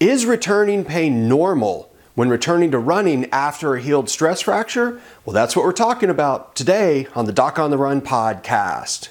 Is returning pain normal when returning to running after a healed stress fracture? Well, that's what we're talking about today on the Doc on the Run podcast.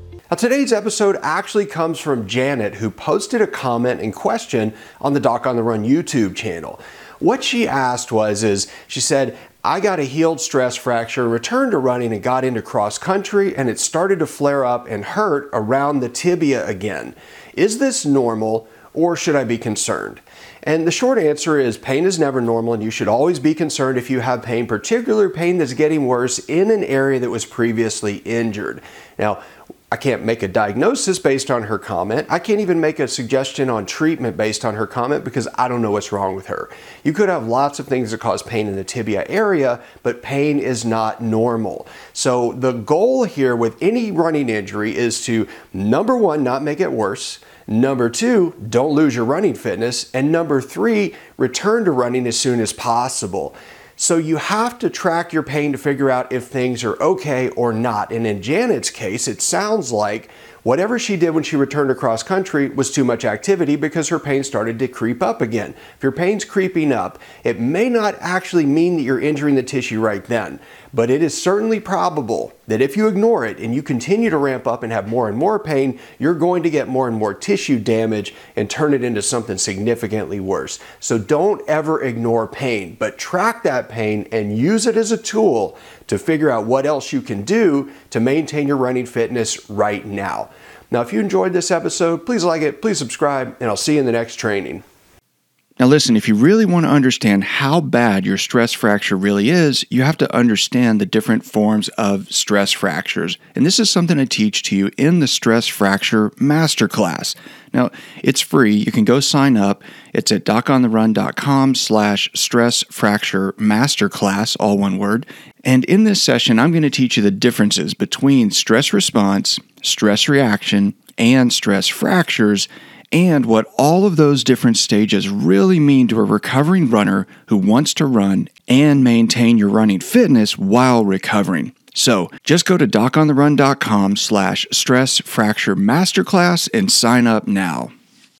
Now, today's episode actually comes from Janet, who posted a comment and question on the Doc on the Run YouTube channel. What she asked was, is she said, I got a healed stress fracture, returned to running and got into cross country, and it started to flare up and hurt around the tibia again. Is this normal or should I be concerned? And the short answer is pain is never normal, and you should always be concerned if you have pain, particular pain that's getting worse in an area that was previously injured. Now, I can't make a diagnosis based on her comment. I can't even make a suggestion on treatment based on her comment because I don't know what's wrong with her. You could have lots of things that cause pain in the tibia area, but pain is not normal. So the goal here with any running injury is to number one, not make it worse. Number two, don't lose your running fitness. And number three, return to running as soon as possible. So you have to track your pain to figure out if things are okay or not. And in Janet's case, it sounds like whatever she did when she returned across country was too much activity because her pain started to creep up again. If your pain's creeping up, it may not actually mean that you're injuring the tissue right then. But it is certainly probable that if you ignore it and you continue to ramp up and have more and more pain, you're going to get more and more tissue damage and turn it into something significantly worse. So don't ever ignore pain, but track that pain and use it as a tool to figure out what else you can do to maintain your running fitness right now. Now, if you enjoyed this episode, please like it, please subscribe, and I'll see you in the next training. Now, listen, if you really want to understand how bad your stress fracture really is, you have to understand the different forms of stress fractures. And this is something I teach to you in the Stress Fracture Masterclass. Now, it's free. You can go sign up. It's at docontherun.com slash stress fracture masterclass, all one word. And in this session, I'm going to teach you the differences between stress response, stress reaction, and stress fractures and what all of those different stages really mean to a recovering runner who wants to run and maintain your running fitness while recovering. So just go to docontherun.com slash stress fracture masterclass and sign up now.